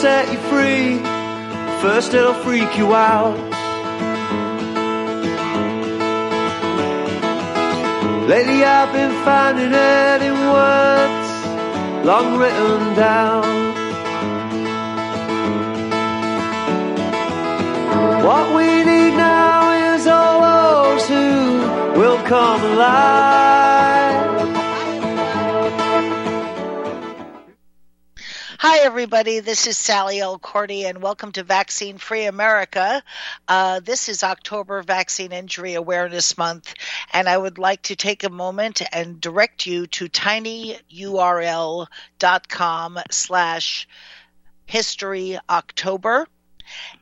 set you free. First it'll freak you out. Lately I've been finding it in words long written down. What we need now is all those who will come alive. Hi, everybody. This is Sallie Elkordy, and welcome to Vaccine Free America. Uh, this is October Vaccine Injury Awareness Month, and I would like to take a moment and direct you to tinyurl.com slash history October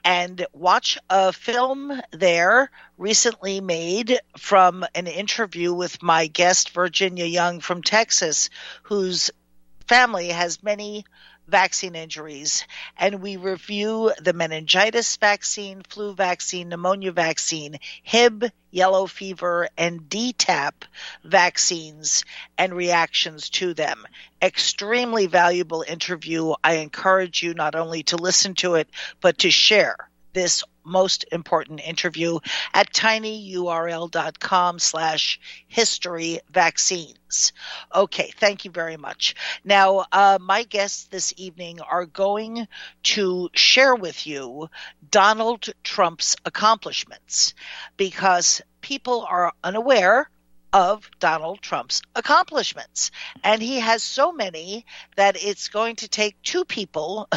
and watch a film there recently made from an interview with my guest Virginia Young from Texas, whose family has many vaccine injuries, and we review the meningitis vaccine, flu vaccine, pneumonia vaccine, Hib, yellow fever, and DTaP vaccines and reactions to them. Extremely valuable interview. I encourage you not only to listen to it, but to share this most important interview at tinyurl.com slash history vaccines. Okay, thank you very much. Now, uh, my guests this evening are going to share with you Donald Trump's accomplishments because people are unaware of Donald Trump's accomplishments. And he has so many that it's going to take two people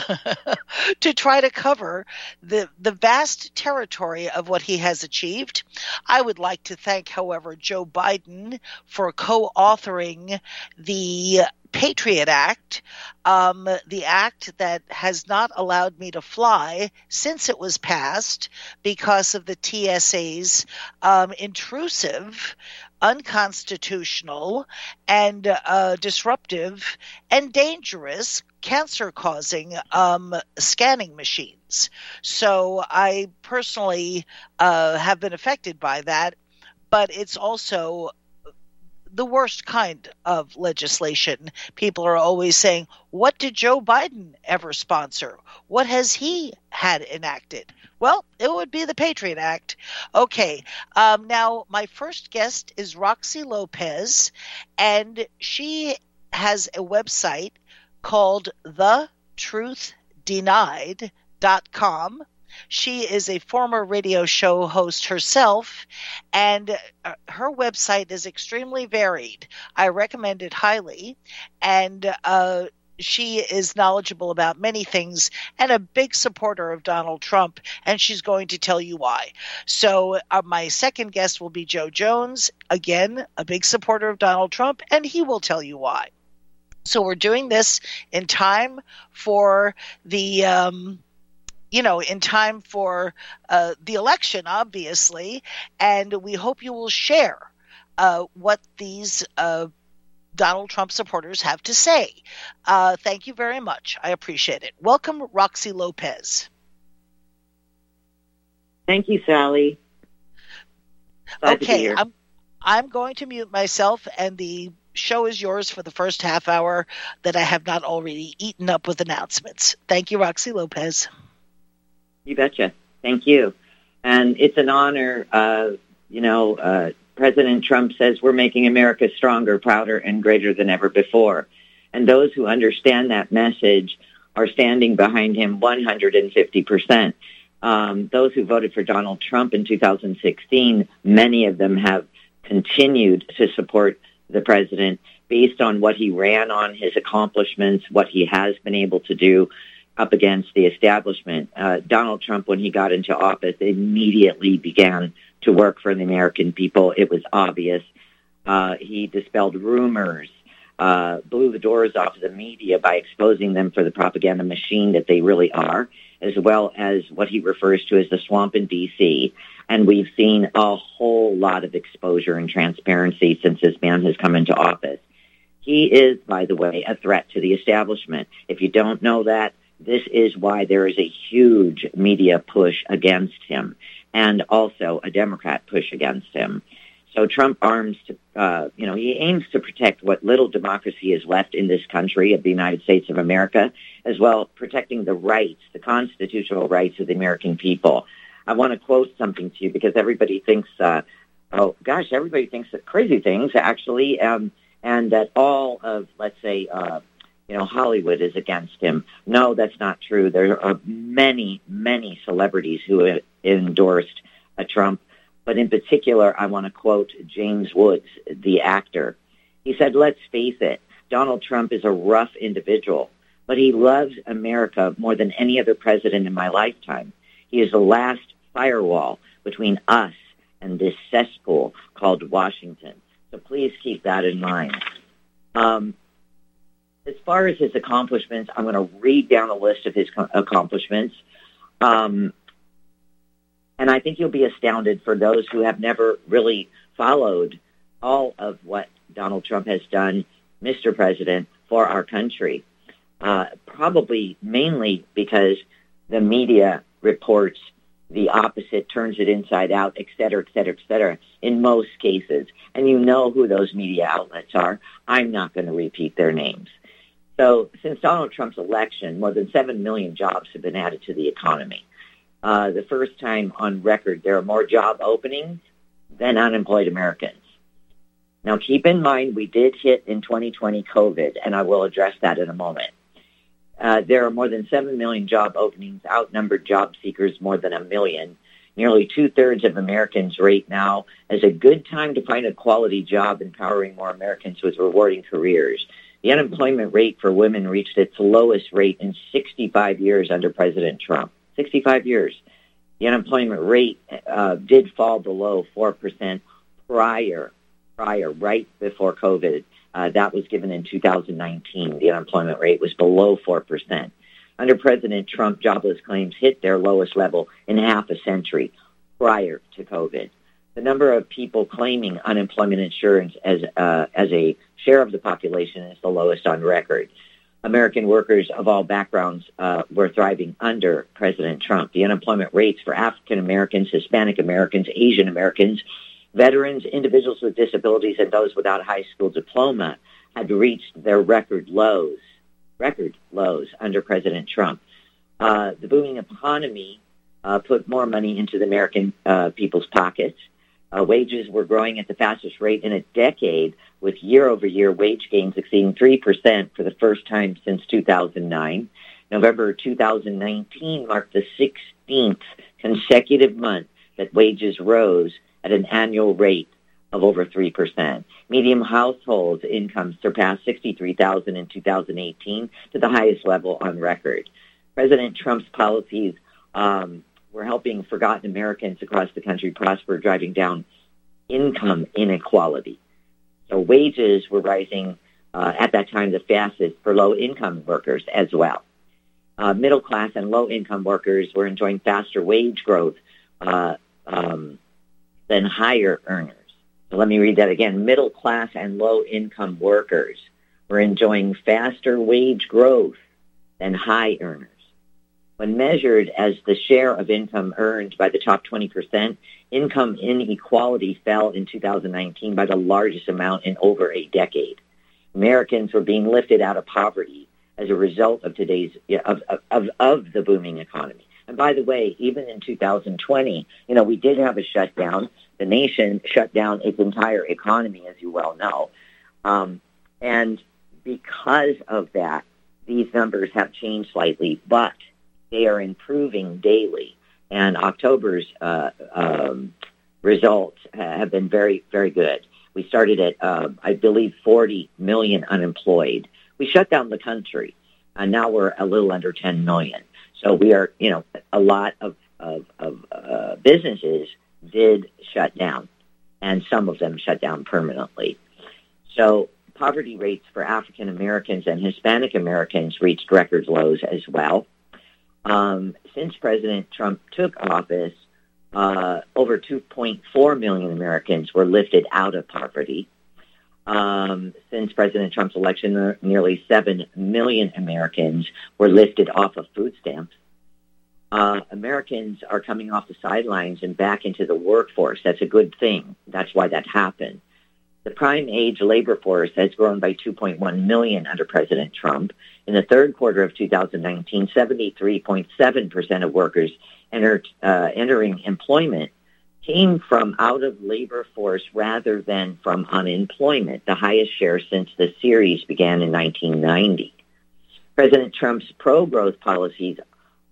to try to cover the, the vast territory of what he has achieved. I would like to thank, however, Joe Biden for co authoring the Patriot Act, um, the act that has not allowed me to fly since it was passed because of the TSA's um, intrusive unconstitutional and uh, disruptive and dangerous cancer causing um, scanning machines. So I personally uh, have been affected by that, but it's also the worst kind of legislation. People are always saying, What did Joe Biden ever sponsor? What has he had enacted? Well, it would be the Patriot Act. Okay. Um, now, my first guest is Roxie Lopez, and she has a website called thetruthDenied.com. She is a former radio show host herself, and uh, her website is extremely varied. I recommend it highly. And uh, she is knowledgeable about many things and a big supporter of Donald Trump, and she's going to tell you why. So, uh, my second guest will be Joe Jones, again, a big supporter of Donald Trump, and he will tell you why. So, we're doing this in time for the. Um, you know, in time for uh, the election, obviously, and we hope you will share uh, what these uh, Donald Trump supporters have to say. Uh, thank you very much. I appreciate it. Welcome, Roxie Lopez. Thank you, Sallie. Glad okay, I'm, I'm going to mute myself, and the show is yours for the first half hour that I have not already eaten up with announcements. Thank you, Roxie Lopez. You betcha. Thank you. And it's an honor, uh, you know, uh, President Trump says we're making America stronger, prouder, and greater than ever before. And those who understand that message are standing behind him 150%. Um, those who voted for Donald Trump in 2016, many of them have continued to support the president based on what he ran on, his accomplishments, what he has been able to do up against the establishment. Uh, Donald Trump, when he got into office, immediately began to work for the American people. It was obvious. Uh, he dispelled rumors, uh, blew the doors off the media by exposing them for the propaganda machine that they really are, as well as what he refers to as the swamp in D.C. And we've seen a whole lot of exposure and transparency since this man has come into office. He is, by the way, a threat to the establishment. If you don't know that, this is why there is a huge media push against him and also a Democrat push against him. So Trump arms to, uh, you know, he aims to protect what little democracy is left in this country of the United States of America, as well protecting the rights, the constitutional rights of the American people. I want to quote something to you because everybody thinks, uh, oh gosh, everybody thinks that crazy things actually, um, and that all of, let's say, uh, you know, Hollywood is against him. No, that's not true. There are many, many celebrities who endorsed uh, Trump but in particular, I want to quote James Woods, the actor. He said, let's face it, Donald Trump is a rough individual, but he loves America more than any other president in my lifetime. He is the last firewall between us and this cesspool called Washington. So please keep that in mind. Um, as far as his accomplishments, I'm going to read down a list of his accomplishments. Um, and I think you'll be astounded for those who have never really followed all of what Donald Trump has done, Mr. President, for our country. Uh, probably mainly because the media reports the opposite, turns it inside out, et cetera, et cetera, et cetera, in most cases. And you know who those media outlets are. I'm not going to repeat their names. So since Donald Trump's election, more than 7 million jobs have been added to the economy uh, the first time on record there are more job openings than unemployed Americans. Now, keep in mind, we did hit in 2020 COVID, and I will address that in a moment. Uh, there are more than 7 million job openings, outnumbered job seekers more than a million. Nearly two-thirds of Americans rate now as a good time to find a quality job, empowering more Americans with rewarding careers. The unemployment rate for women reached its lowest rate in 65 years under President Trump. 65 years. The unemployment rate uh, did fall below 4% prior, prior, right before COVID. Uh, that was given in 2019. The unemployment rate was below 4%. Under President Trump, jobless claims hit their lowest level in half a century prior to COVID. The number of people claiming unemployment insurance as, uh, as a share of the population is the lowest on record. American workers of all backgrounds uh, were thriving under President Trump. The unemployment rates for African Americans, Hispanic Americans, Asian Americans, veterans, individuals with disabilities, and those without a high school diploma had reached their record lows, record lows under President Trump. Uh, the booming economy uh, put more money into the American uh, people's pockets. Uh, wages were growing at the fastest rate in a decade, with year-over-year wage gains exceeding 3% for the first time since 2009. November 2019 marked the 16th consecutive month that wages rose at an annual rate of over 3%. Medium household incomes surpassed 63,000 in 2018 to the highest level on record. President Trump's policies um, we're helping forgotten Americans across the country prosper, driving down income inequality. So wages were rising uh, at that time the fastest for low-income workers as well. Uh, middle class and low-income workers were enjoying faster wage growth uh, um, than higher earners. So let me read that again. Middle class and low-income workers were enjoying faster wage growth than high earners. When measured as the share of income earned by the top 20%, income inequality fell in 2019 by the largest amount in over a decade. Americans were being lifted out of poverty as a result of today's of, of, of the booming economy. And by the way, even in 2020, you know, we did have a shutdown. The nation shut down its entire economy, as you well know. Um, and because of that, these numbers have changed slightly, but they are improving daily. And October's uh, um, results have been very, very good. We started at, uh, I believe, 40 million unemployed. We shut down the country, and now we're a little under 10 million. So we are, you know, a lot of, of, of uh, businesses did shut down, and some of them shut down permanently. So poverty rates for African Americans and Hispanic Americans reached record lows as well. Um, since President Trump took office, uh, over 2.4 million Americans were lifted out of poverty. Um, since President Trump's election, nearly 7 million Americans were lifted off of food stamps. uh, Americans are coming off the sidelines and back into the workforce. That's a good thing. That's why that happened. The prime age labor force has grown by 2.1 million under President Trump. In the third quarter of 2019, 73.7% of workers entered, uh, entering employment came from out of labor force rather than from unemployment, the highest share since the series began in 1990. President Trump's pro-growth policies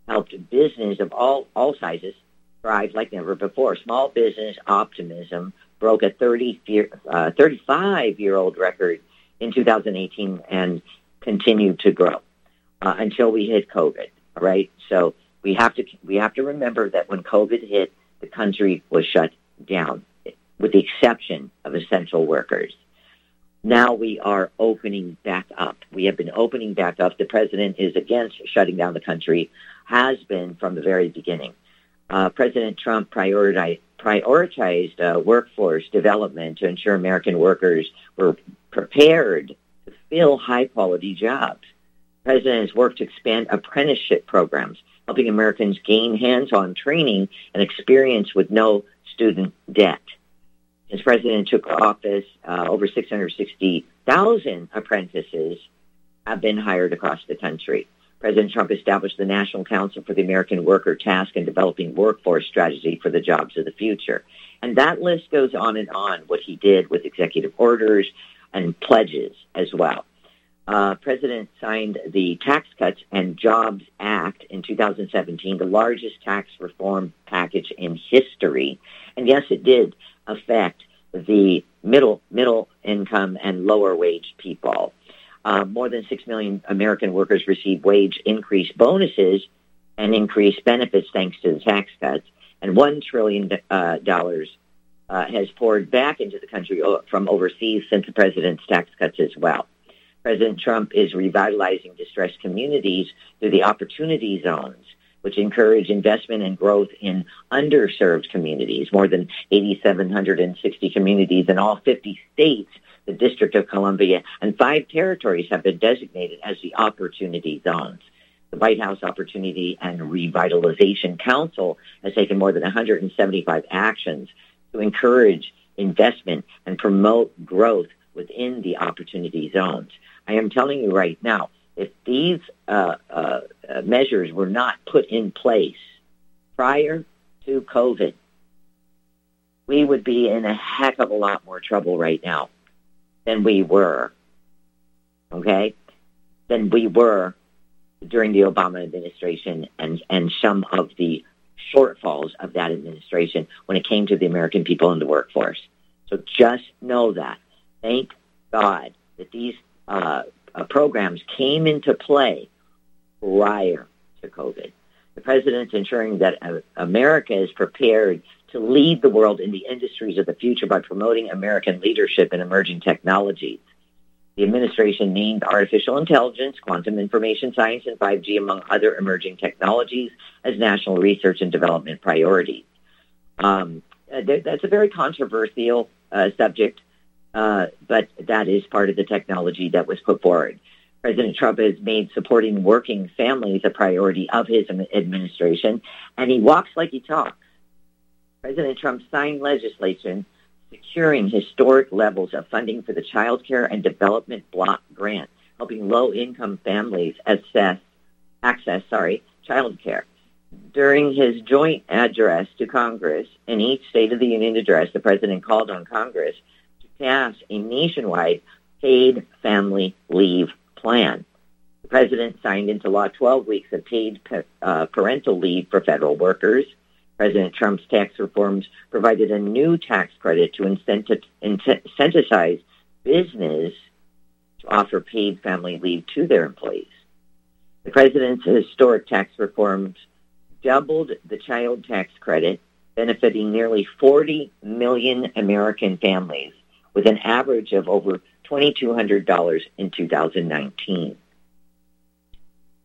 helped business of all, all sizes thrive like never before. Small business optimism broke a 30, uh, 35-year-old record in 2018 and continued to grow uh, until we hit COVID. Right, so we have to we have to remember that when COVID hit, the country was shut down, with the exception of essential workers. Now we are opening back up. We have been opening back up. The president is against shutting down the country, has been from the very beginning. Uh, president Trump prioritized, prioritized uh, workforce development to ensure American workers were prepared to fill high quality jobs. The president has worked to expand apprenticeship programs helping Americans gain hands-on training and experience with no student debt. As president took office, uh, over 660,000 apprentices have been hired across the country. President Trump established the National Council for the American Worker Task and Developing Workforce Strategy for the Jobs of the Future. And that list goes on and on, what he did with executive orders and pledges as well uh, President signed the Tax Cuts and Jobs Act in 2017, the largest tax reform package in history. And yes, it did affect the middle middle income and lower wage people. Uh, more than six million American workers receive wage increase bonuses and increased benefits thanks to the tax cuts, and one trillion uh, uh, has poured back into the country uh, from overseas since the president's tax cuts as well. President Trump is revitalizing distressed communities through the opportunity zones, which encourage investment and growth in underserved communities. More than 8,760 communities in all 50 states, the District of Columbia, and five territories have been designated as the opportunity zones. The White House Opportunity and Revitalization Council has taken more than 175 actions to encourage investment and promote growth within the opportunity zones. I am telling you right now, if these uh, uh, measures were not put in place prior to COVID, we would be in a heck of a lot more trouble right now than we were. Okay? Than we were during the Obama administration and, and some of the shortfalls of that administration when it came to the American people in the workforce. So just know that. Thank God that these uh, uh, programs came into play prior to COVID. The president's ensuring that uh, America is prepared to lead the world in the industries of the future by promoting American leadership in emerging technologies. The administration named artificial intelligence, quantum information science, and 5G, among other emerging technologies, as national research and development priorities. Um, uh, that's a very controversial uh, subject uh, but that is part of the technology that was put forward. President Trump has made supporting working families a priority of his administration, and he walks like he talks. President Trump signed legislation securing historic levels of funding for the Child Care and Development Block Grant, helping low-income families assess, access sorry, child care. During his joint address to Congress, in each State of the Union address, the president called on Congress pass a nationwide paid family leave plan. The president signed into law 12 weeks of paid uh, parental leave for federal workers. President Trump's tax reforms provided a new tax credit to incentivize business to offer paid family leave to their employees. The president's historic tax reforms doubled the child tax credit, benefiting nearly 40 million American families with an average of over $2,200 in 2019.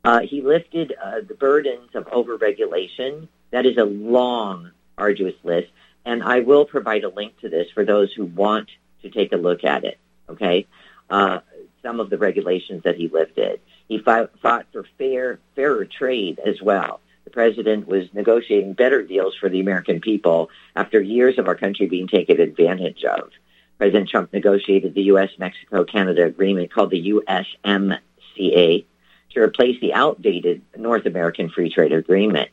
Uh, he lifted uh, the burdens of overregulation. That is a long, arduous list, and I will provide a link to this for those who want to take a look at it. Okay, uh, some of the regulations that he lifted. He fought, fought for fair, fairer trade as well, the president was negotiating better deals for the American people after years of our country being taken advantage of. President Trump negotiated the U.S.-Mexico-Canada agreement called the USMCA to replace the outdated North American Free Trade Agreement.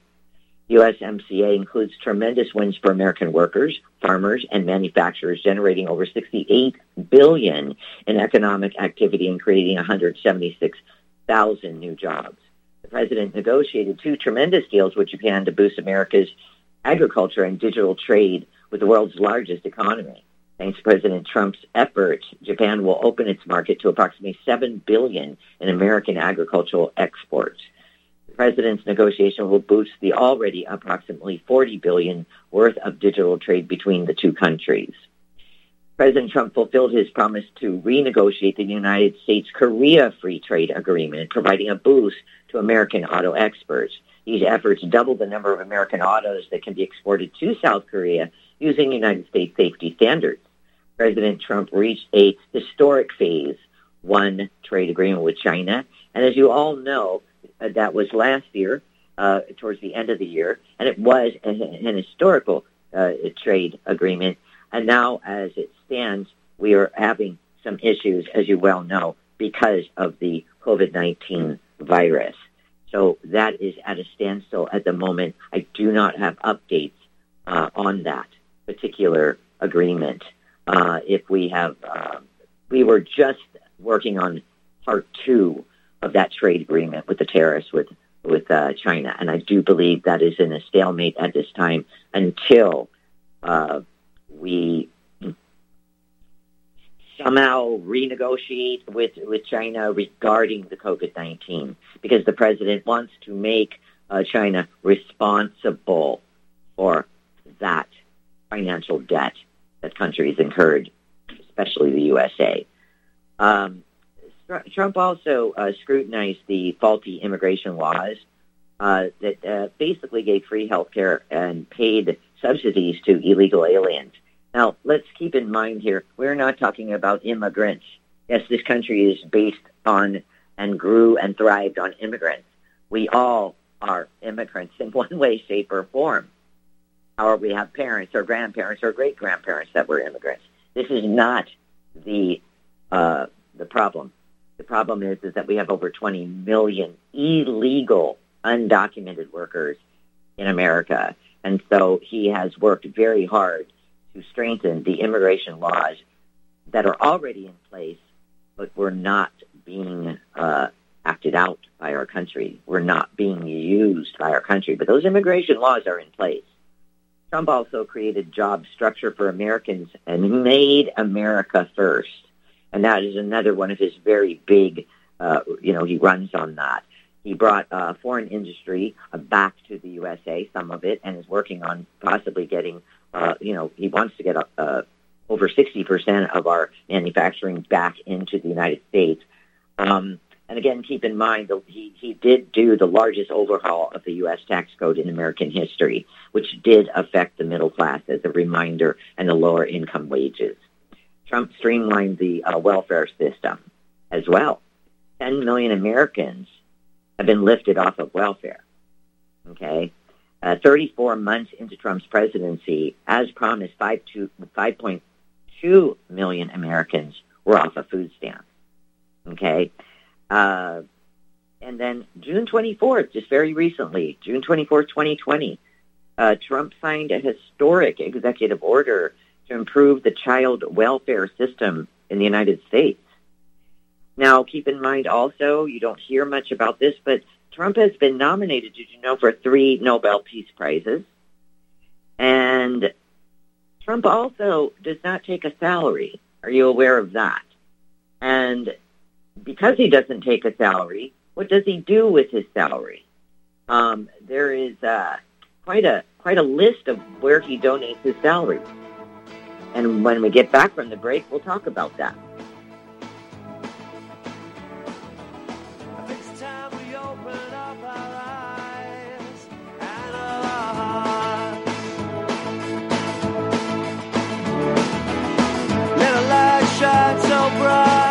USMCA includes tremendous wins for American workers, farmers, and manufacturers, generating over 68 billion in economic activity and creating 176,000 new jobs. The president negotiated two tremendous deals with Japan to boost America's agriculture and digital trade with the world's largest economy. Thanks to President Trump's efforts, Japan will open its market to approximately 7 billion in American agricultural exports. The president's negotiation will boost the already approximately 40 billion worth of digital trade between the two countries. President Trump fulfilled his promise to renegotiate the United States-Korea Free Trade Agreement, providing a boost to American auto exports. These efforts double the number of American autos that can be exported to South Korea using United States safety standards. President Trump reached a historic phase one trade agreement with China. And as you all know, uh, that was last year, uh, towards the end of the year, and it was an, an historical uh, trade agreement. And now, as it stands, we are having some issues, as you well know, because of the COVID-19 virus. So that is at a standstill at the moment. I do not have updates uh, on that particular agreement uh, if we have, uh, we were just working on part two of that trade agreement with the tariffs with with uh, China, and I do believe that is in a stalemate at this time until uh, we somehow renegotiate with with China regarding the COVID nineteen, because the president wants to make uh, China responsible for that financial debt that countries incurred, especially the USA. Um, Trump also uh, scrutinized the faulty immigration laws uh, that uh, basically gave free health care and paid subsidies to illegal aliens. Now, let's keep in mind here, we're not talking about immigrants. Yes, this country is based on and grew and thrived on immigrants. We all are immigrants in one way, shape, or form or we have parents or grandparents or great grandparents that were immigrants. This is not the uh, the problem. The problem is is that we have over 20 million illegal, undocumented workers in America, and so he has worked very hard to strengthen the immigration laws that are already in place, but were not being uh, acted out by our country. We're not being used by our country, but those immigration laws are in place. Trump also created job structure for Americans and made America first. And that is another one of his very big, uh, you know, he runs on that. He brought uh, foreign industry uh, back to the USA, some of it, and is working on possibly getting, uh, you know, he wants to get uh, over 60% of our manufacturing back into the United States. Um, and again, keep in mind that he, he did do the largest overhaul of the U.S. tax code in American history, which did affect the middle class as a reminder and the lower income wages. Trump streamlined the uh, welfare system as well. 10 million Americans have been lifted off of welfare. Okay? Uh, 34 months into Trump's presidency, as promised, 5.2 million Americans were off of food stamps. Okay? Uh, and then June 24th, just very recently, June 24th, 2020, uh, Trump signed a historic executive order to improve the child welfare system in the United States. Now, keep in mind also, you don't hear much about this, but Trump has been nominated, did you know, for three Nobel Peace Prizes. And Trump also does not take a salary. Are you aware of that? And because he doesn't take a salary, what does he do with his salary? Um, there is uh, quite a quite a list of where he donates his salary. And when we get back from the break, we'll talk about that. so bright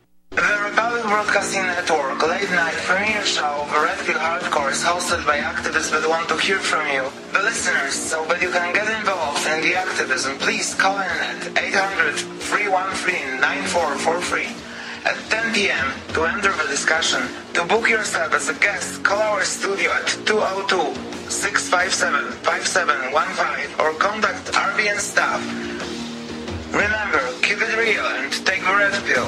The Republic Broadcasting Network late night premiere show of Red Pill Hardcore is hosted by activists that want to hear from you, the listeners, so that you can get involved in the activism. Please call in at 800-313-9443 at 10 p.m. to enter the discussion. To book yourself as a guest, call our studio at 202-657-5715 or contact RBN staff. Remember, keep it real and take the red pill.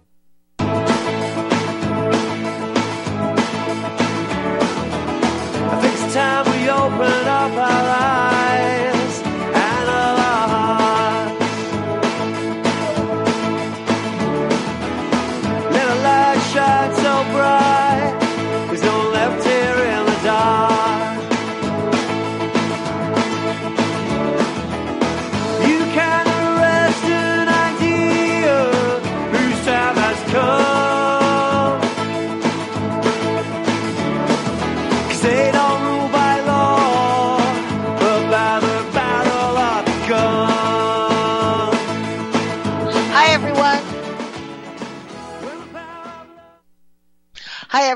Time we open up our eyes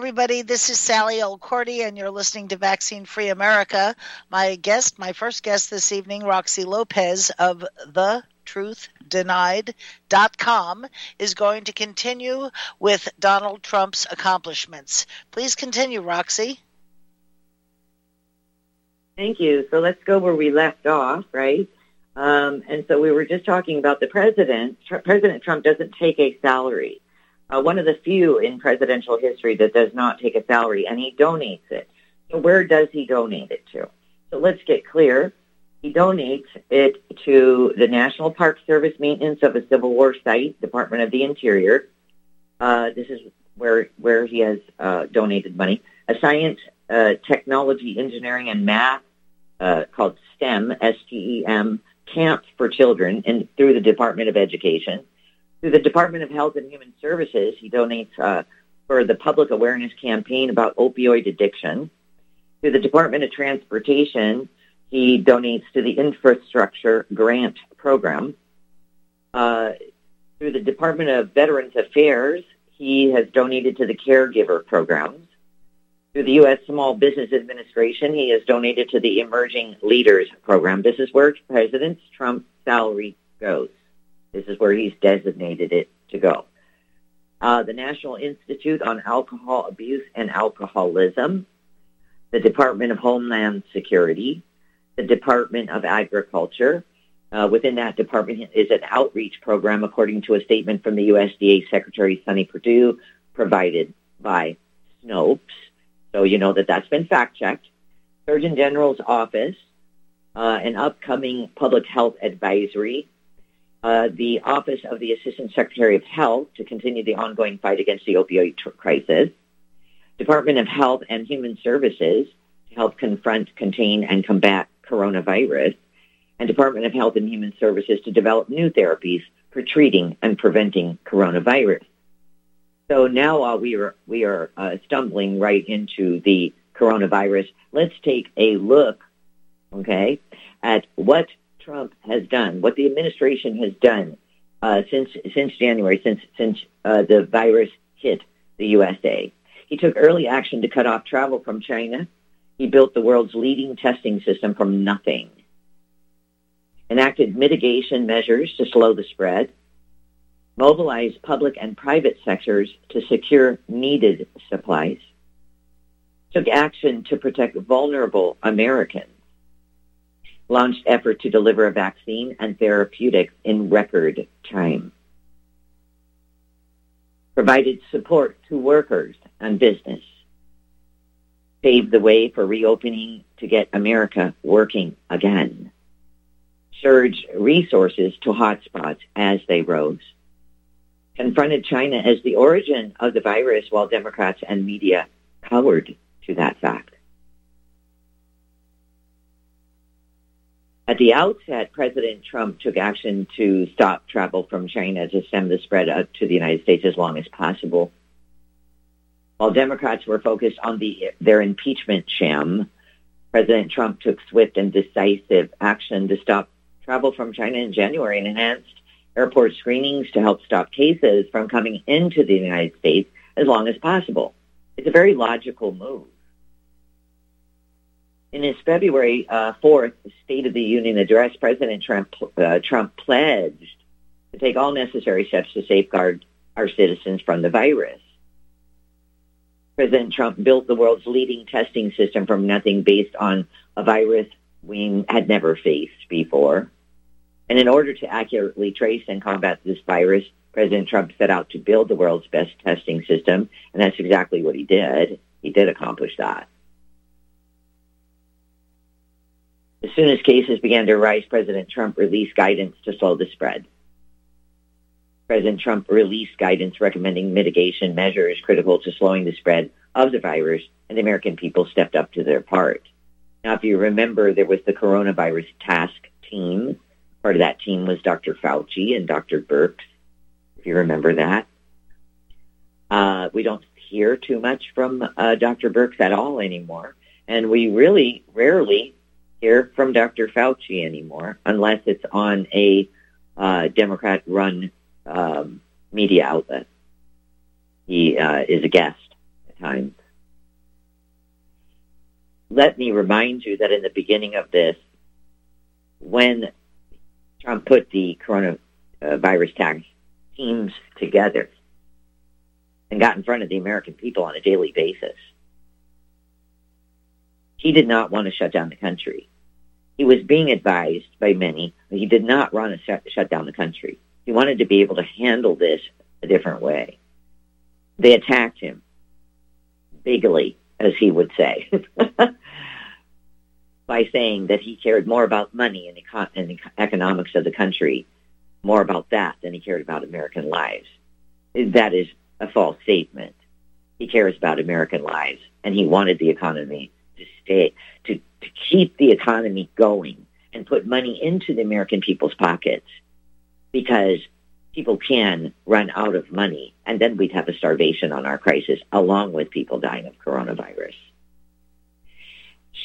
everybody. This is Sallie Elkordy, and you're listening to Vaccine Free America. My guest, my first guest this evening, Roxie Lopez of the truthdenied.com is going to continue with Donald Trump's accomplishments. Please continue, Roxie. Thank you. So let's go where we left off, right? Um, and so we were just talking about the president. Tr- president Trump doesn't take a salary. Uh, one of the few in presidential history that does not take a salary, and he donates it. So where does he donate it to? So let's get clear. He donates it to the National Park Service Maintenance of a Civil War Site, Department of the Interior. Uh, this is where where he has uh, donated money. A science, uh, technology, engineering, and math uh, called STEM, S-T-E-M, camp for children, and through the Department of Education. Through the Department of Health and Human Services, he donates uh, for the public awareness campaign about opioid addiction. Through the Department of Transportation, he donates to the infrastructure grant program. Uh, Through the Department of Veterans Affairs, he has donated to the caregiver programs. Through the U.S. Small Business Administration, he has donated to the Emerging Leaders Program. This is where President Trump's salary goes. This is where he's designated it to go. Uh, the National Institute on Alcohol Abuse and Alcoholism, the Department of Homeland Security, the Department of Agriculture. Uh, within that department is an outreach program, according to a statement from the USDA Secretary Sonny Perdue, provided by Snopes. So you know that that's been fact checked. Surgeon General's office, uh, an upcoming public health advisory, uh, the Office of the Assistant Secretary of Health to continue the ongoing fight against the opioid crisis, Department of Health and Human Services to help confront, contain, and combat coronavirus, and Department of Health and Human Services to develop new therapies for treating and preventing coronavirus. So now uh, we are we are uh, stumbling right into the coronavirus. Let's take a look, okay, at what Trump has done, what the administration has done uh, since since January, since since uh, the virus hit the USA. He took early action to cut off travel from China. He built the world's leading testing system from nothing. Enacted mitigation measures to slow the spread. Mobilized public and private sectors to secure needed supplies. Took action to protect vulnerable Americans launched effort to deliver a vaccine and therapeutics in record time, provided support to workers and business, paved the way for reopening to get America working again, surged resources to hotspots as they rose, confronted China as the origin of the virus while Democrats and media cowered to that fact At the outset, President Trump took action to stop travel from China to stem the spread up to the United States as long as possible. While Democrats were focused on the, their impeachment sham, President Trump took swift and decisive action to stop travel from China in January and enhanced airport screenings to help stop cases from coming into the United States as long as possible. It's a very logical move. In his February uh, 4th State of the Union address, President Trump, uh, Trump pledged to take all necessary steps to safeguard our citizens from the virus. President Trump built the world's leading testing system from nothing based on a virus we had never faced before. And in order to accurately trace and combat this virus, President Trump set out to build the world's best testing system, and that's exactly what he did. He did accomplish that. As soon as cases began to rise, President Trump released guidance to slow the spread. President Trump released guidance recommending mitigation measures critical to slowing the spread of the virus, and the American people stepped up to their part. Now, if you remember, there was the coronavirus task team. Part of that team was Dr. Fauci and Dr. Birx, if you remember that. Uh, we don't hear too much from uh, Dr. Birx at all anymore, and we really rarely hear from Dr. Fauci anymore unless it's on a uh, Democrat-run um, media outlet. He uh, is a guest at times. Let me remind you that in the beginning of this, when Trump put the coronavirus tax teams together and got in front of the American people on a daily basis, he did not want to shut down the country. He was being advised by many that he did not want to shut, shut down the country. He wanted to be able to handle this a different way. They attacked him bigly, as he would say, by saying that he cared more about money and, econ- and the economics of the country, more about that than he cared about American lives. That is a false statement. He cares about American lives, and he wanted the economy to to, keep the economy going and put money into the American people's pockets because people can run out of money and then we'd have a starvation on our crisis along with people dying of coronavirus.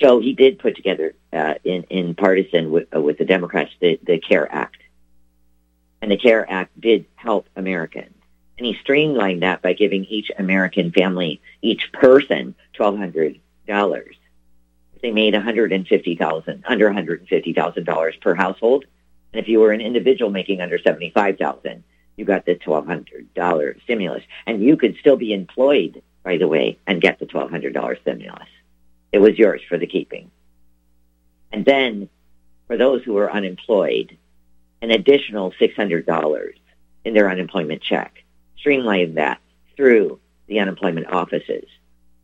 So he did put together uh, in, in partisan with, uh, with the Democrats the, the CARE Act. And the CARE Act did help Americans. And he streamlined that by giving each American family, each person, $1,200. They made 150,000, under $150,000 per household. And if you were an individual making under 75000 you got the $1,200 stimulus. And you could still be employed, by the way, and get the $1,200 stimulus. It was yours for the keeping. And then for those who were unemployed, an additional $600 in their unemployment check. Streamlined that through the unemployment offices,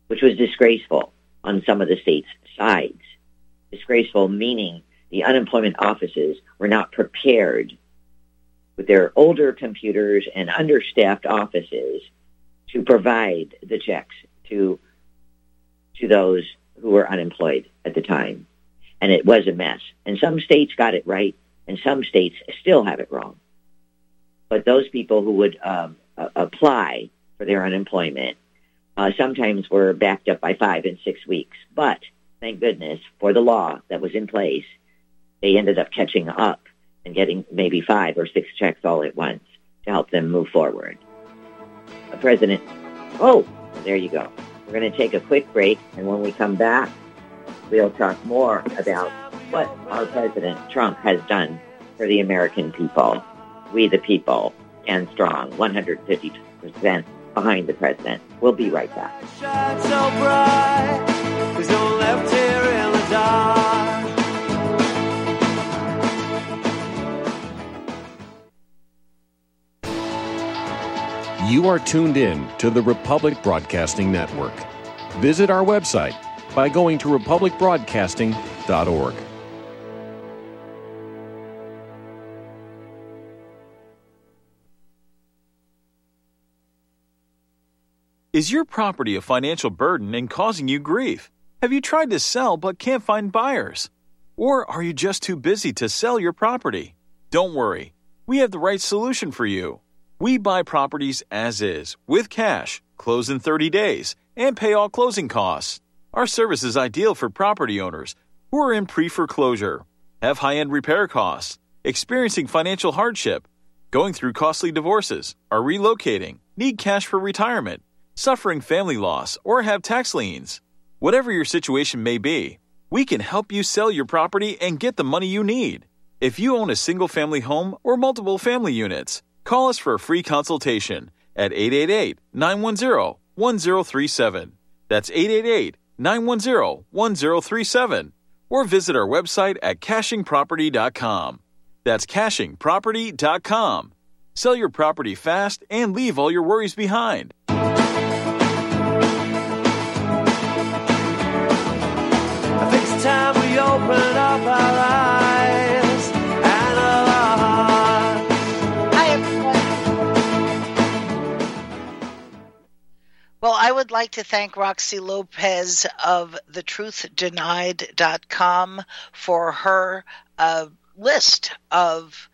which was disgraceful on some of the states' sides. Disgraceful meaning the unemployment offices were not prepared with their older computers and understaffed offices to provide the checks to to those who were unemployed at the time. And it was a mess. And some states got it right, and some states still have it wrong. But those people who would um, apply for their unemployment uh, sometimes were backed up by five and six weeks. But thank goodness for the law that was in place, they ended up catching up and getting maybe five or six checks all at once to help them move forward. The president, oh, there you go. We're going to take a quick break, and when we come back, we'll talk more about what our President Trump has done for the American people. We the people stand strong, 150% behind the president. We'll be right back. You are tuned in to the Republic Broadcasting Network. Visit our website by going to republicbroadcasting.org. Is your property a financial burden and causing you grief? Have you tried to sell but can't find buyers? Or are you just too busy to sell your property? Don't worry, we have the right solution for you. We buy properties as is, with cash, close in 30 days, and pay all closing costs. Our service is ideal for property owners who are in pre foreclosure, have high end repair costs, experiencing financial hardship, going through costly divorces, are relocating, need cash for retirement, suffering family loss, or have tax liens. Whatever your situation may be, we can help you sell your property and get the money you need. If you own a single family home or multiple family units, Call us for a free consultation at 888 910 1037. That's 888 910 1037. Or visit our website at cachingproperty.com. That's cachingproperty.com. Sell your property fast and leave all your worries behind. I think it's time we open up our eyes Well, I would like to thank Roxie Lopez of thetruthDenied.com for her uh, list of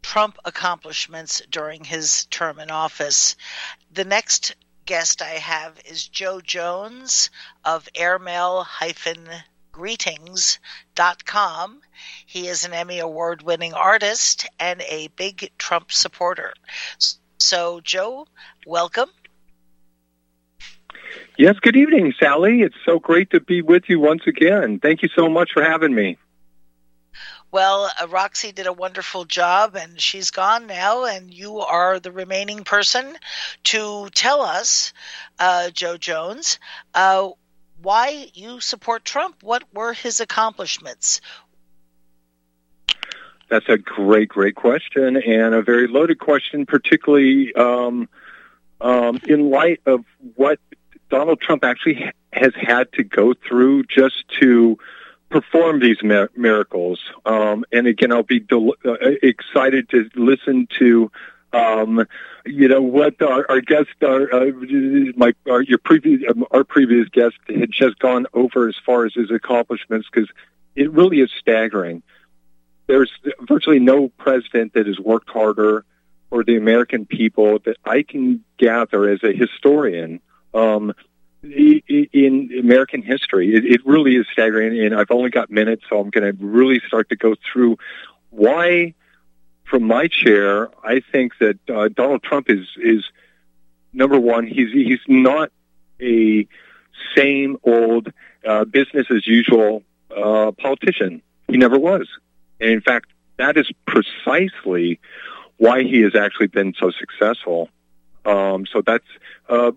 Trump accomplishments during his term in office. The next guest I have is Joe Jones of airmail-greetings.com. He is an Emmy Award winning artist and a big Trump supporter. So, Joe, welcome. Yes, good evening, Sallie. It's so great to be with you once again. Thank you so much for having me. Well, uh, Roxie did a wonderful job, and she's gone now, and you are the remaining person to tell us, uh, Joe Jones, uh, why you support Trump. What were his accomplishments? That's a great, great question and a very loaded question, particularly um, um, in light of what Donald Trump actually has had to go through just to perform these mi- miracles. Um, and again, I'll be del- uh, excited to listen to. Um, you know what our, our guest, our, uh, my our, your previous, um, our previous guest had just gone over as far as his accomplishments because it really is staggering. There's virtually no president that has worked harder for the American people that I can gather as a historian um, in American history. It, it really is staggering, and I've only got minutes, so I'm going to really start to go through why from my chair, I think that uh, Donald Trump is is number one. He's he's not a same old uh, business as usual uh, politician. He never was, and in fact, that is precisely why he has actually been so successful. Um, so that's uh,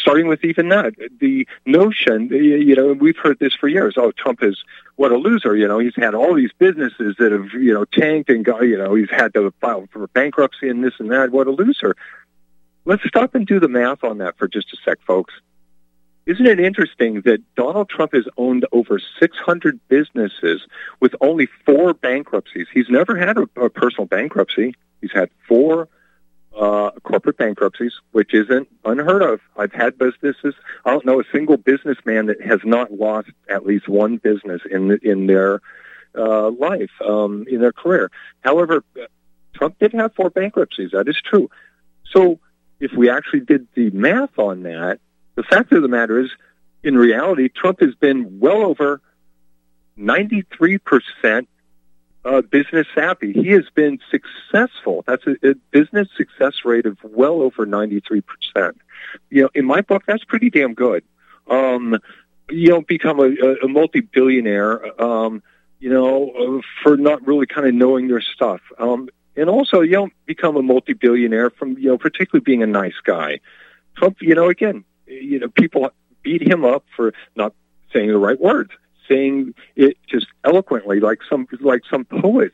starting with even that the notion. You know, we've heard this for years. Oh, Trump is what a loser. You know, he's had all these businesses that have you know tanked and got. You know, he's had to file for bankruptcy and this and that. What a loser. Let's stop and do the math on that for just a sec, folks. Isn't it interesting that Donald Trump has owned over 600 businesses with only four bankruptcies? He's never had a, a personal bankruptcy. He's had four uh, corporate bankruptcies, which isn't unheard of. I've had businesses. I don't know a single businessman that has not lost at least one business in in their uh, life, um, in their career. However, Trump did have four bankruptcies. That is true. So, if we actually did the math on that, the fact of the matter is, in reality, Trump has been well over 93% uh, business savvy. He has been successful. That's a, a business success rate of well over 93%. You know, in my book, that's pretty damn good. Um, you don't become a, a multi-billionaire, um, you know, for not really kind of knowing their stuff. Um, and also, you don't become a multi-billionaire from, you know, particularly being a nice guy. Trump, you know, again, you know, people beat him up for not saying the right words, saying it just eloquently, like some like some poet.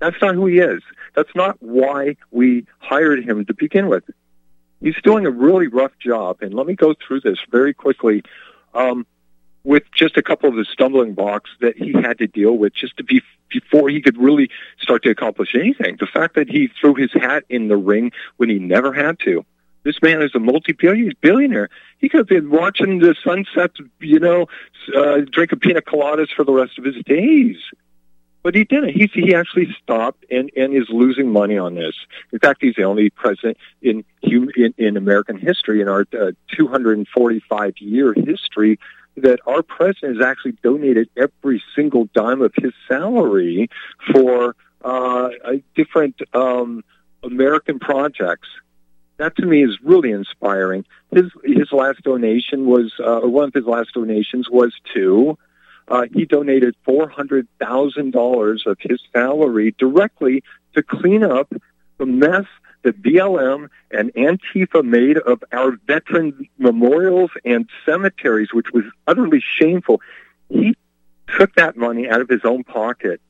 That's not who he is. That's not why we hired him to begin with. He's doing a really rough job, and let me go through this very quickly. Um, with just a couple of the stumbling blocks that he had to deal with just to be before he could really start to accomplish anything. The fact that he threw his hat in the ring when he never had to. This man is a multi-billionaire. He could have been watching the sunset, you know, uh, drinking pina coladas for the rest of his days. But he didn't. He, he actually stopped and, and is losing money on this. In fact, he's the only president in, in, in American history, in our uh, 245-year history, that our president has actually donated every single dime of his salary for uh, different um, American projects that to me is really inspiring. His his last donation was, uh, or one of his last donations was to. Uh, he donated four hundred thousand dollars of his salary directly to clean up the mess that BLM and Antifa made of our veteran memorials and cemeteries, which was utterly shameful. He took that money out of his own pocket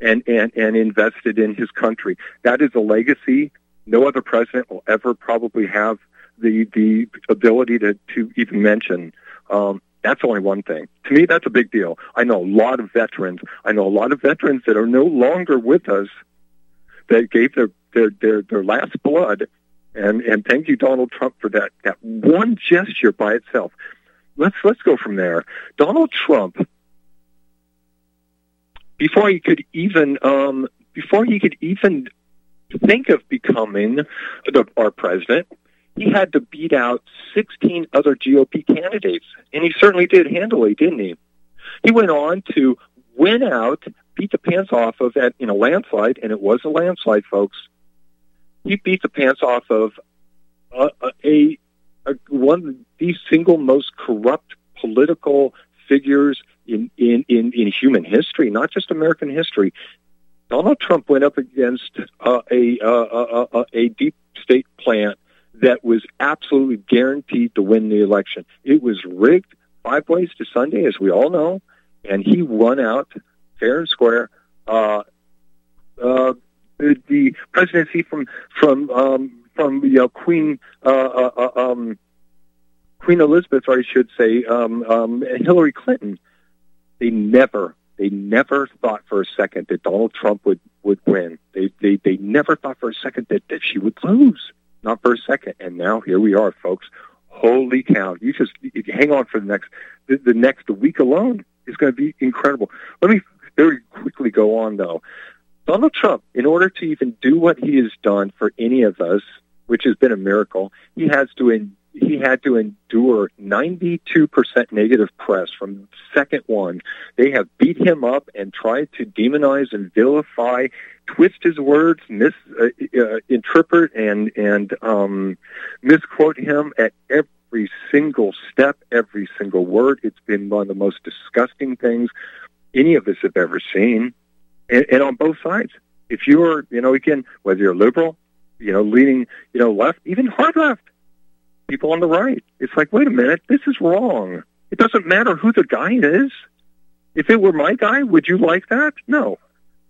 and, and, and invested in his country. That is a legacy no other president will ever probably have the the ability to to even mention. Um, that's only one thing. To me, that's a big deal. I know a lot of veterans. I know a lot of veterans that are no longer with us that gave their their their, their last blood. And and thank you, Donald Trump, for that that one gesture by itself. Let's let's go from there. Donald Trump, before he could even um, before he could even think of becoming the, our president, he had to beat out 16 other GOP candidates. And he certainly did handily, didn't he? He went on to win out, beat the pants off of at in a landslide, and it was a landslide, folks. He beat the pants off of uh, a, a one of the single most corrupt political figures in, in, in, in human history, not just American history. Donald Trump went up against uh, a, uh, uh, uh, a deep state plant that was absolutely guaranteed to win the election. It was rigged five ways to Sunday, as we all know, and he won out fair and square. Uh, uh, the presidency from from um, from you know Queen uh, uh, uh, um, Queen Elizabeth, or I should say, um, um, Hillary Clinton. They never they never thought for a second that Donald Trump would, would win. They, they, they never thought for a second that, that she would lose. Not for a second. And now here we are, folks. Holy cow. You just you hang on for the next, the, the next week alone is going to be incredible. Let me very quickly go on though. Donald Trump, in order to even do what he has done for any of us, which has been a miracle, he has to he had to endure 92% negative press from second one. They have beat him up and tried to demonize and vilify, twist his words, misinterpret uh, uh, and and um, misquote him at every single step, every single word. It's been one of the most disgusting things any of us have ever seen, and, and on both sides. If you're, you know, again, whether you're liberal, you know, leaning, you know, left, even hard left, people on the right. It's like, wait a minute, this is wrong. It doesn't matter who the guy is. If it were my guy, would you like that? No.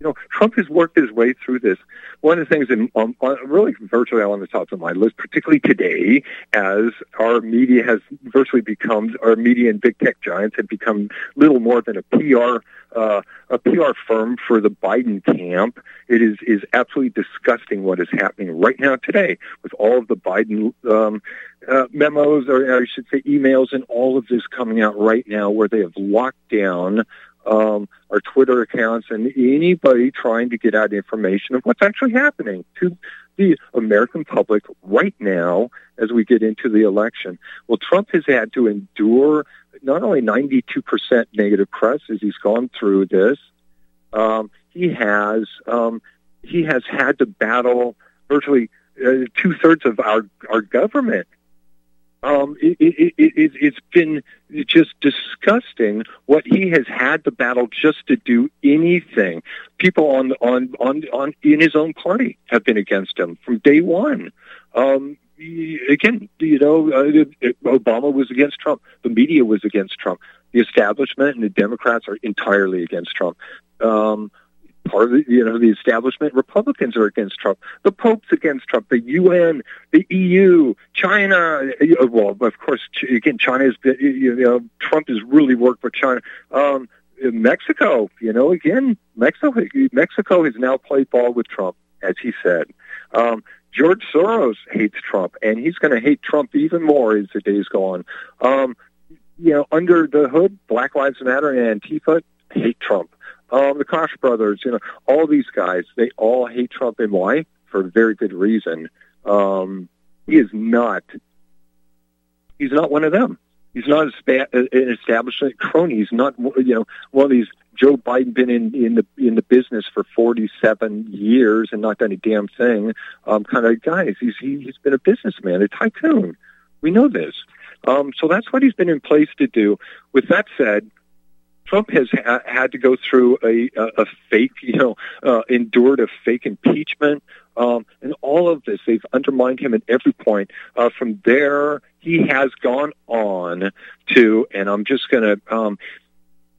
You know, Trump has worked his way through this. One of the things, in, um, really virtually on the top of my list, particularly today, as our media has virtually become, our media and big tech giants have become little more than a PR uh, a PR firm for the Biden camp. It is is absolutely disgusting what is happening right now today with all of the Biden um, uh, memos, or I should say emails, and all of this coming out right now, where they have locked down um, our Twitter accounts and anybody trying to get out information of what's actually happening to the American public right now as we get into the election. Well, Trump has had to endure not only 92% negative press as he's gone through this, um, he has um, he has had to battle virtually uh, two thirds of our our government um, it, it, it, it's been just disgusting what he has had to battle just to do anything. People on on on on in his own party have been against him from day one. Um, again, you know, uh, Obama was against Trump. The media was against Trump. The establishment and the Democrats are entirely against Trump. Um, part of the, you know, the establishment. Republicans are against Trump. The Pope's against Trump. The UN, the EU, China. Well, of course, again, China is, you know, Trump has really worked with China. Um, Mexico, you know, again, Mexico, Mexico has now played ball with Trump, as he said. Um, George Soros hates Trump, and he's going to hate Trump even more as the days go on. Um, you know, under the hood, Black Lives Matter and Antifa hate Trump um, the Koch brothers, you know, all these guys, they all hate Trump and why? For a very good reason. Um, he is not, he's not one of them. He's not an establishment crony. He's not, you know, one of these Joe Biden been in, in the in the business for 47 years and not done a damn thing um, kind of guys. He's he, he's been a businessman, a tycoon. We know this. Um, so that's what he's been in place to do. With that said, Trump has ha- had to go through a, a, a fake, you know, uh, endured a fake impeachment, um, and all of this. They've undermined him at every point. Uh, from there, he has gone on to, and I'm just going to um,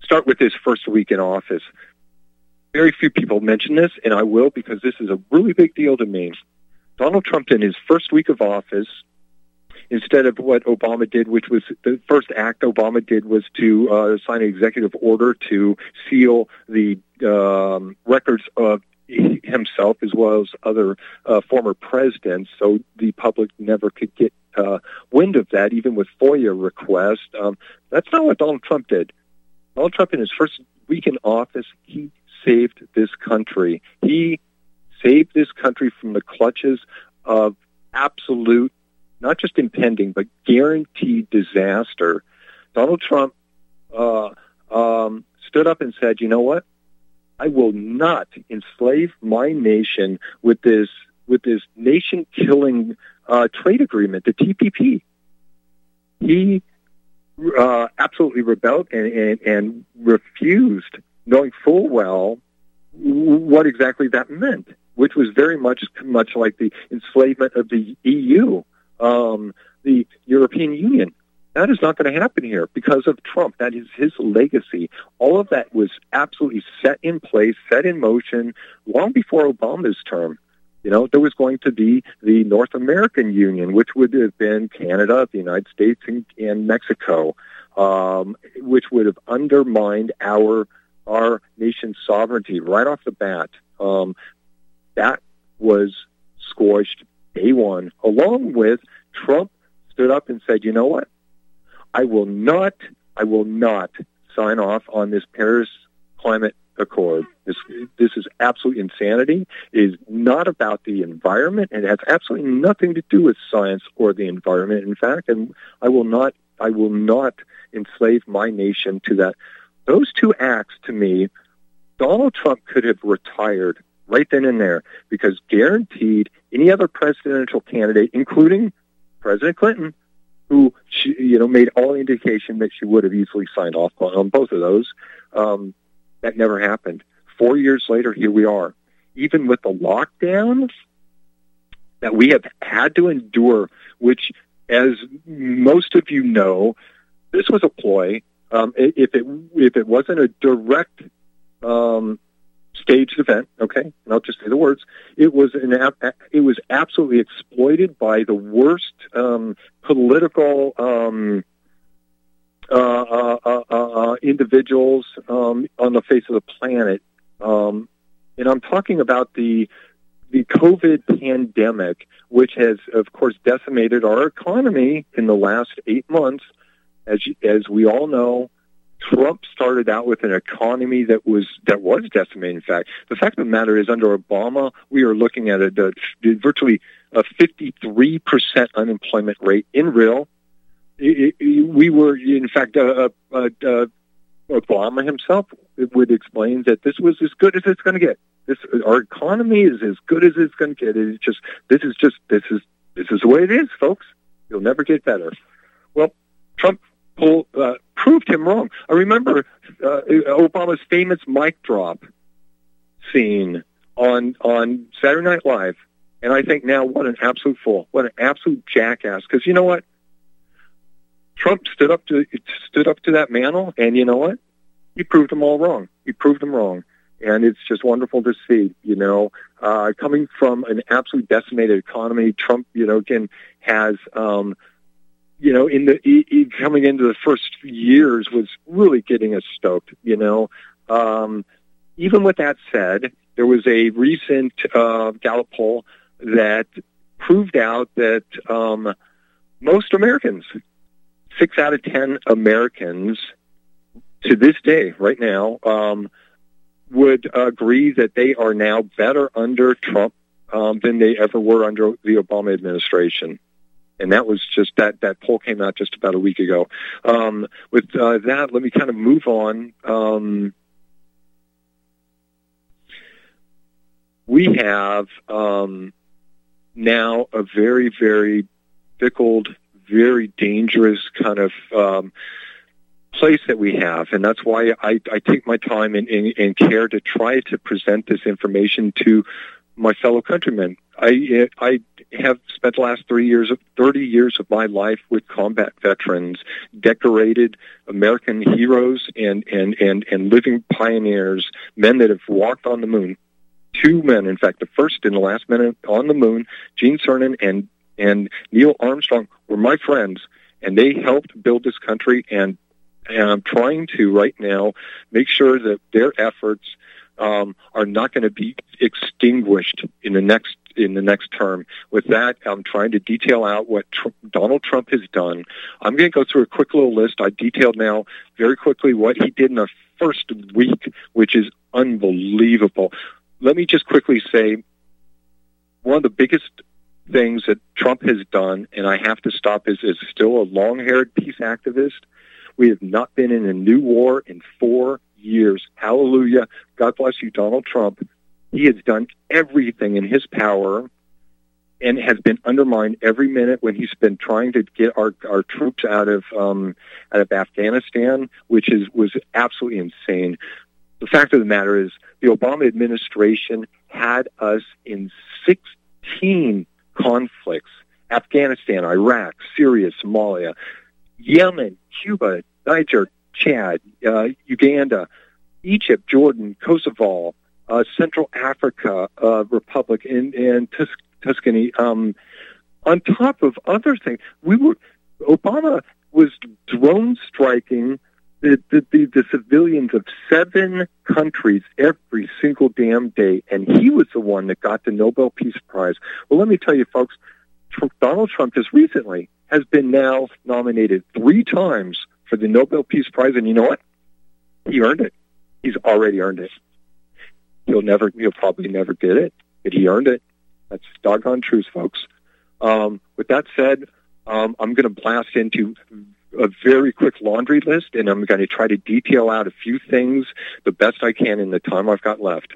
start with his first week in office. Very few people mention this, and I will because this is a really big deal to me. Donald Trump, in his first week of office, instead of what Obama did, which was the first act Obama did was to uh, sign an executive order to seal the um, records of himself as well as other uh, former presidents, so the public never could get uh, wind of that, even with FOIA requests. Um, that's not what Donald Trump did. Donald Trump, in his first week in office, he saved this country. He saved this country from the clutches of absolute not just impending, but guaranteed disaster, Donald Trump uh, um, stood up and said, you know what? I will not enslave my nation with this with this nation killing uh, trade agreement, the TPP. He uh, absolutely rebelled and, and, and refused, knowing full well what exactly that meant, which was very much much like the enslavement of the EU um, the European Union. That is not going to happen here because of Trump. That is his legacy. All of that was absolutely set in place, set in motion long before Obama's term. You know, there was going to be the North American Union, which would have been Canada, the United States, and, and Mexico, um, which would have undermined our our nation's sovereignty right off the bat. Um, that was squashed day one, along with Trump stood up and said, you know what? I will not, I will not sign off on this Paris climate Accord. This this is absolute insanity. It is not about the environment, and it has absolutely nothing to do with science or the environment. In fact, and I will not I will not enslave my nation to that. Those two acts, to me, Donald Trump could have retired right then and there because guaranteed any other presidential candidate, including President Clinton, who she, you know made all indication that she would have easily signed off on, both of those. Um, that never happened. Four years later, here we are. Even with the lockdowns that we have had to endure, which, as most of you know, this was a ploy. Um, if it if it wasn't a direct um, staged event, okay, I'll just say the words. It was an it was absolutely exploited by the worst um, political um, uh, uh, uh, uh, individuals um, on the face of the planet, um, and I'm talking about the the COVID pandemic, which has, of course, decimated our economy in the last eight months. As as we all know, Trump started out with an economy that was that was decimated. In fact, the fact of the matter is, under Obama, we are looking at a, a virtually a 53 percent unemployment rate in real. We were, in fact, uh, uh, uh, Obama himself would explain that this was as good as it's going to get. This our economy is as good as it's going to get. It's just this is just this is this is the way it is, folks. You'll never get better. Well, Trump uh, proved him wrong. I remember uh, Obama's famous mic drop scene on on Saturday Night Live, and I think now what an absolute fool, what an absolute jackass. Because you know what, Trump stood up to stood up to that mantle, and you know what, he proved them all wrong. He proved them wrong. And it's just wonderful to see, you know, uh, coming from an absolutely decimated economy, Trump, you know, again has um, you know, in the he, he coming into the first years was really getting us stoked. You know, um, even with that said, there was a recent uh, Gallup poll that proved out that um, most Americans, six out of ten Americans, to this day, right now, um, would agree that they are now better under Trump um, than they ever were under the Obama administration and that was just that that poll came out just about a week ago. Um, with uh, that, let me kind of move on. Um, we have um, now a very very pickled, very dangerous kind of um, place that we have, and that's why I, I take my time and, and, and care to try to present this information to my fellow countrymen. I I have spent the last three years of thirty years of my life with combat veterans, decorated American heroes and and and and living pioneers, men that have walked on the moon. Two men, in fact, the first and the last men on the moon, Gene Cernan and and Neil Armstrong, were my friends, and they helped build this country. And and I'm trying to right now make sure that their efforts um, are not going to be extinguished in the next in the next term. With that, I'm trying to detail out what Tr- Donald Trump has done. I'm going to go through a quick little list. I detailed now very quickly what he did in the first week, which is unbelievable. Let me just quickly say one of the biggest things that Trump has done, and I have to stop, is, is still a long-haired peace activist. We have not been in a new war in four years. Hallelujah. God bless you, Donald Trump. He has done everything in his power and has been undermined every minute when he's been trying to get our, our troops out of um, out of Afghanistan, which is was absolutely insane. The fact of the matter is, the Obama administration had us in 16 conflicts: Afghanistan, Iraq, Syria, Somalia, Yemen, Cuba, Niger, Chad, uh, Uganda, Egypt, Jordan, Kosovo, uh, Central Africa uh, Republic, and, and Tus- Tuscany. Um, on top of other things, we were Obama was drone striking the, the, the, the, civilians of seven countries every single damn day, and he was the one that got the Nobel Peace Prize. Well, let me tell you, folks, Trump, Donald Trump just recently has been now nominated three times for the Nobel Peace Prize, and you know what? He earned it. He's already earned it. He'll never, he'll probably never get it, but he earned it. That's doggone truth, folks. Um, with that said, um, I'm going to blast into a very quick laundry list, and I'm going to try to detail out a few things the best I can in the time I've got left.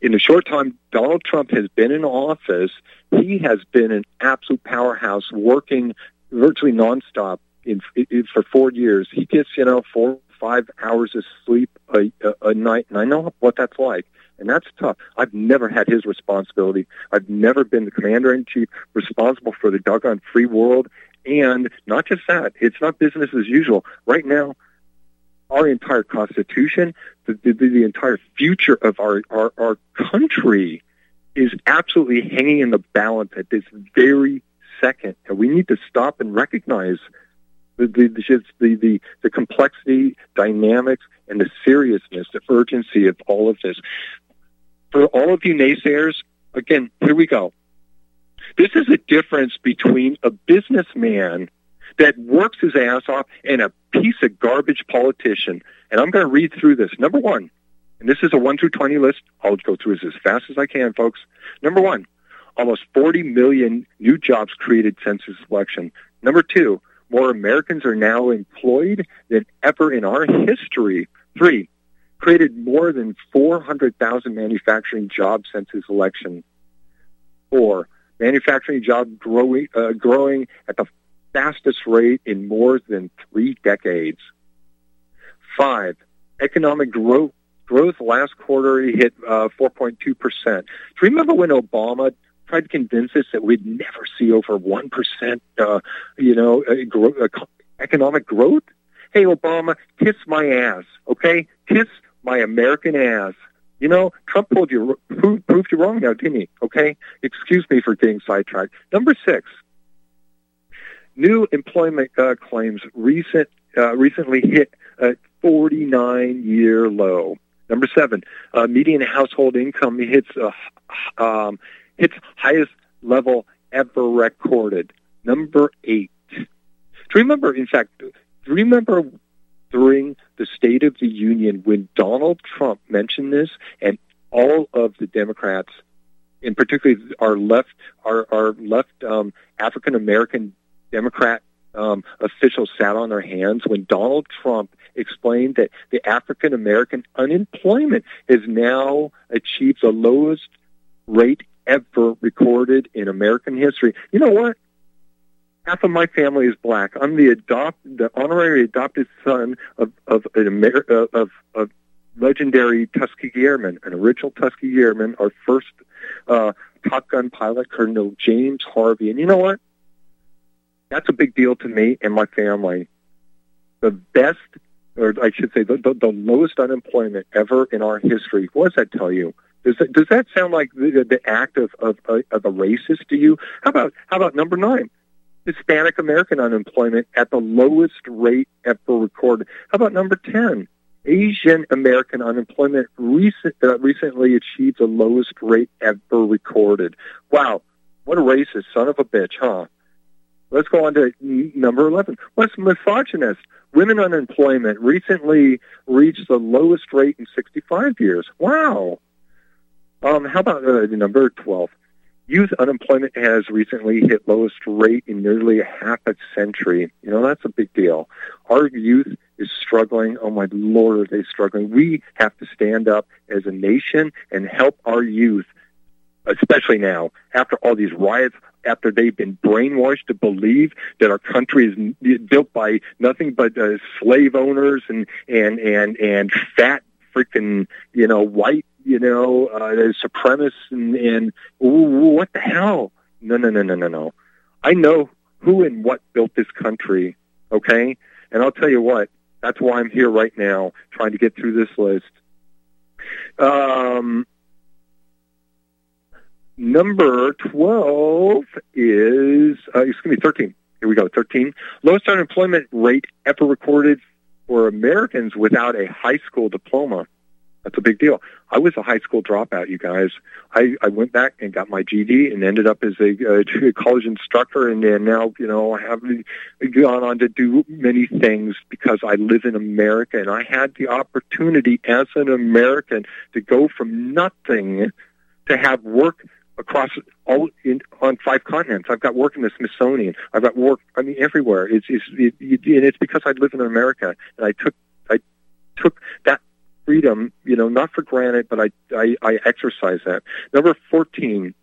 In the short time Donald Trump has been in office, he has been an absolute powerhouse, working virtually nonstop in, in, for four years. He gets, you know, four, five hours of sleep a, a, a night, and I know what that's like. And that's tough. I've never had his responsibility. I've never been the commander in chief responsible for the doggone free world. And not just that, it's not business as usual. Right now, our entire constitution, the, the, the entire future of our, our, our country is absolutely hanging in the balance at this very second. And we need to stop and recognize the, the, the, the, the complexity, dynamics, and the seriousness, the urgency of all of this. For all of you naysayers, again, here we go. This is a difference between a businessman that works his ass off and a piece of garbage politician. And I'm going to read through this. Number one, and this is a 1 through 20 list. I'll go through this as fast as I can, folks. Number one, almost 40 million new jobs created since this election. Number two, more Americans are now employed than ever in our history. Three, created more than 400,000 manufacturing jobs since his election. Four, manufacturing jobs growing, uh, growing at the fastest rate in more than three decades. Five, economic growth growth last quarter hit uh, 4.2%. Do you remember when Obama tried to convince us that we'd never see over 1%, uh, you know, uh, uh, economic growth? Hey, Obama, kiss my ass, okay? Kiss my American ass. You know, Trump told you, proved, you wrong now, didn't he? Okay? Excuse me for getting sidetracked. Number six, New employment uh, claims recent uh, recently hit a 49-year low. Number seven, uh, median household income hits uh, um, hits highest level ever recorded. Number eight. Do you remember? In fact, do you remember during the State of the Union when Donald Trump mentioned this, and all of the Democrats, in particular our left, our, our left um, African American Democrat um, officials sat on their hands when Donald Trump explained that the African American unemployment has now achieved the lowest rate ever recorded in American history. You know what? Half of my family is black. I'm the adopt, the honorary adopted son of of an Amer- uh, of, of legendary Tuskegee Airmen, an original Tuskegee Airman, our first uh, Top Gun pilot, Colonel James Harvey. And you know what? That's a big deal to me and my family. The best, or I should say, the, the, the lowest unemployment ever in our history. What does that tell you? Does that, does that sound like the, the act of, of, of a racist to you? How about how about number nine? Hispanic American unemployment at the lowest rate ever recorded. How about number 10? Asian American unemployment recent, uh, recently achieved the lowest rate ever recorded. Wow, what a racist son of a bitch, huh? Let's go on to number 11. What's misogynist? Women unemployment recently reached the lowest rate in 65 years. Wow. Um, how about uh, number 12? Youth unemployment has recently hit lowest rate in nearly a half a century. You know, that's a big deal. Our youth is struggling. Oh my Lord, are they struggling? We have to stand up as a nation and help our youth, especially now, after all these riots, after they've been brainwashed to believe that our country is built by nothing but uh, slave owners and and and and fat freaking you know white you know uh, supremacists and, and ooh, what the hell? No, no, no, no, no, no. I know who and what built this country. Okay, and I'll tell you what. That's why I'm here right now, trying to get through this list. Um, Number 12 is, uh, excuse me, 13. Here we go, 13. Lowest unemployment rate ever recorded for Americans without a high school diploma. That's a big deal. I was a high school dropout, you guys. I, I went back and got my GED and ended up as a, uh, college instructor and then now, you know, I have gone on to do many things because I live in America and I had the opportunity as an American to go from nothing to have work across all in, on five continents. I've got work in the Smithsonian. I've got work. I mean, everywhere. It's it's it, it, and it's because I live in America and I took I took that freedom, you know, not for granted, but I, I, I exercise that. Number 14,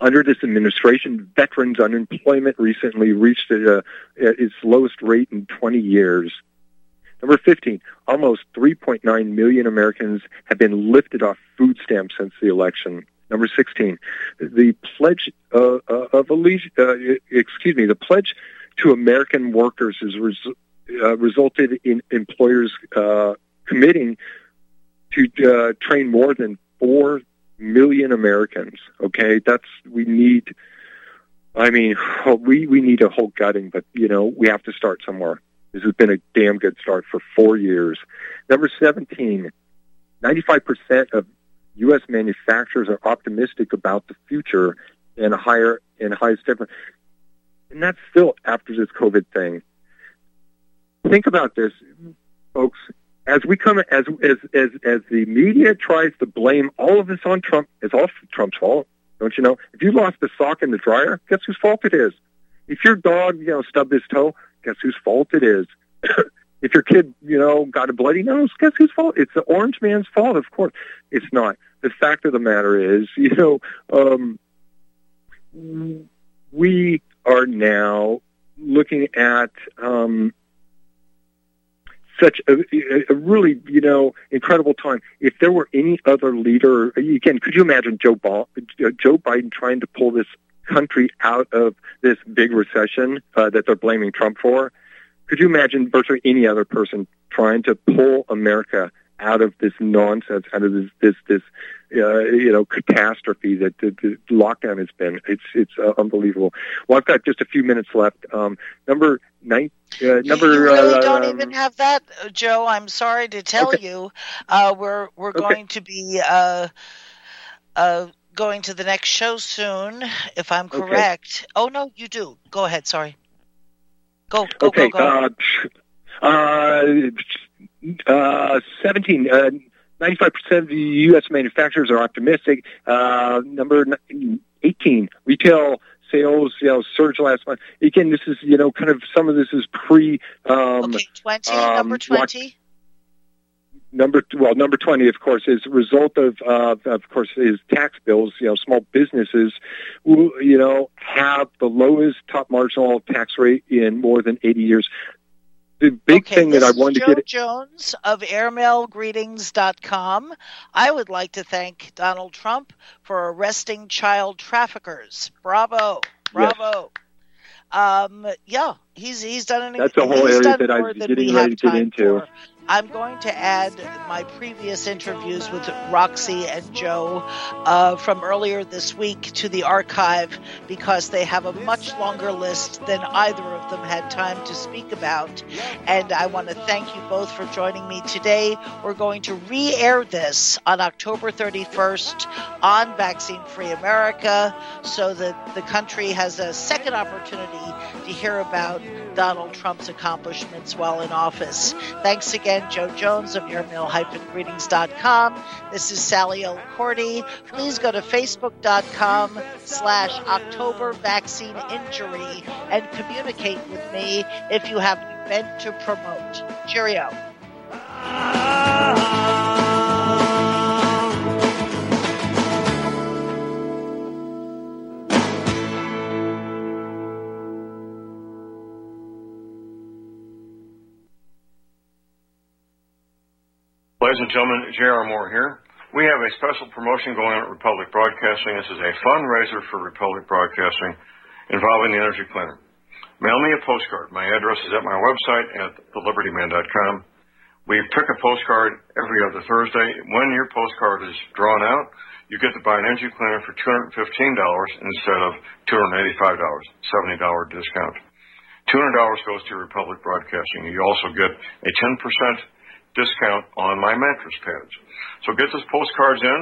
under this administration, veterans unemployment recently reached uh, its lowest rate in 20 years. Number 15, almost 3.9 million Americans have been lifted off food stamps since the election. Number 16, the pledge uh, uh of allegiance, uh, excuse me, the pledge to American workers has res- uh, resulted in employers uh, committing to uh, train more than 4 million Americans. Okay, that's, we need, I mean, we, we need a whole gutting, but, you know, we have to start somewhere. This has been a damn good start for four years. Number 17, 95% of U.S. manufacturers are optimistic about the future and higher and highest difference. And that's still after this COVID thing. Think about this, folks as we come as as as as the media tries to blame all of this on Trump, it's all Trump's fault. Don't you know? If you lost the sock in the dryer, guess whose fault it is? If your dog, you know, stubbed his toe, guess whose fault it is? if your kid, you know, got a bloody nose, guess whose fault? It's the orange man's fault, of course. It's not. The fact of the matter is, you know, um, we are now looking at um, such a, a, really, you know, incredible time. If there were any other leader, again, could you imagine Joe, Joe Biden trying to pull this country out of this big recession uh, that they're blaming Trump for? Could you imagine virtually any other person trying to pull America out of this nonsense, out of this this this uh, you know catastrophe that the, the lockdown has been. It's it's uh, unbelievable. Well, I've got just a few minutes left. Um, number nine. Uh, number, you really uh, don't um, even have that, uh, Joe. I'm sorry to tell okay. you. Uh, we're we're okay. going to be uh, uh, going to the next show soon, if I'm correct. Okay. Oh no, you do. Go ahead. Sorry. Go go okay. go go. Uh, uh, uh, 17, uh, 95% of the U.S. manufacturers are optimistic. Uh, number 18, retail sales, you know, surge last month. Again, this is, you know, kind of some of this is pre. Um, okay, 20, um, number 20. Number well, number twenty, of course, is a result of uh, of course is tax bills. You know, small businesses, who, you know, have the lowest top marginal tax rate in more than eighty years the big okay, thing that I wanted Joe to get Jones of airmailgreetings.com. I would like to thank Donald Trump for arresting child traffickers. Bravo. Bravo. Yes. Um, yeah, he's he's done an That's a whole area that I'm getting ready to get into. For. I'm going to add my previous interviews with Roxie and Joe uh, from earlier this week to the archive because they have a much longer list than either of them had time to speak about. And I want to thank you both for joining me today. We're going to re air this on October 31st on Vaccine Free America so that the country has a second opportunity to hear about Donald Trump's accomplishments while in office. Thanks again Joe Jones of airmail-greetings.com. This is Sally L. Cordy. Please go to facebook.com slash October vaccine injury and communicate with me if you have an event to promote. Cheerio. Ladies and gentlemen, J.R. Moore here. We have a special promotion going on at Republic Broadcasting. This is a fundraiser for Republic Broadcasting involving the Energy Cleaner. Mail me a postcard. My address is at my website at thelibertyman.com. We pick a postcard every other Thursday. When your postcard is drawn out, you get to buy an energy cleaner for $215 instead of $285, $70 discount. $200 goes to Republic Broadcasting. You also get a 10% discount on my mattress pads. So get those postcards in,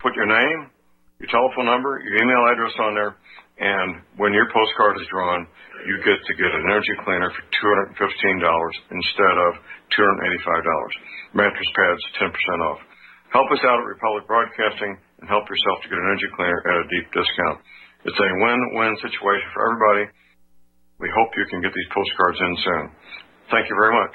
put your name, your telephone number, your email address on there, and when your postcard is drawn, you get to get an energy cleaner for $215 instead of $285. Mattress pads, 10% off. Help us out at Republic Broadcasting and help yourself to get an energy cleaner at a deep discount. It's a win-win situation for everybody. We hope you can get these postcards in soon. Thank you very much.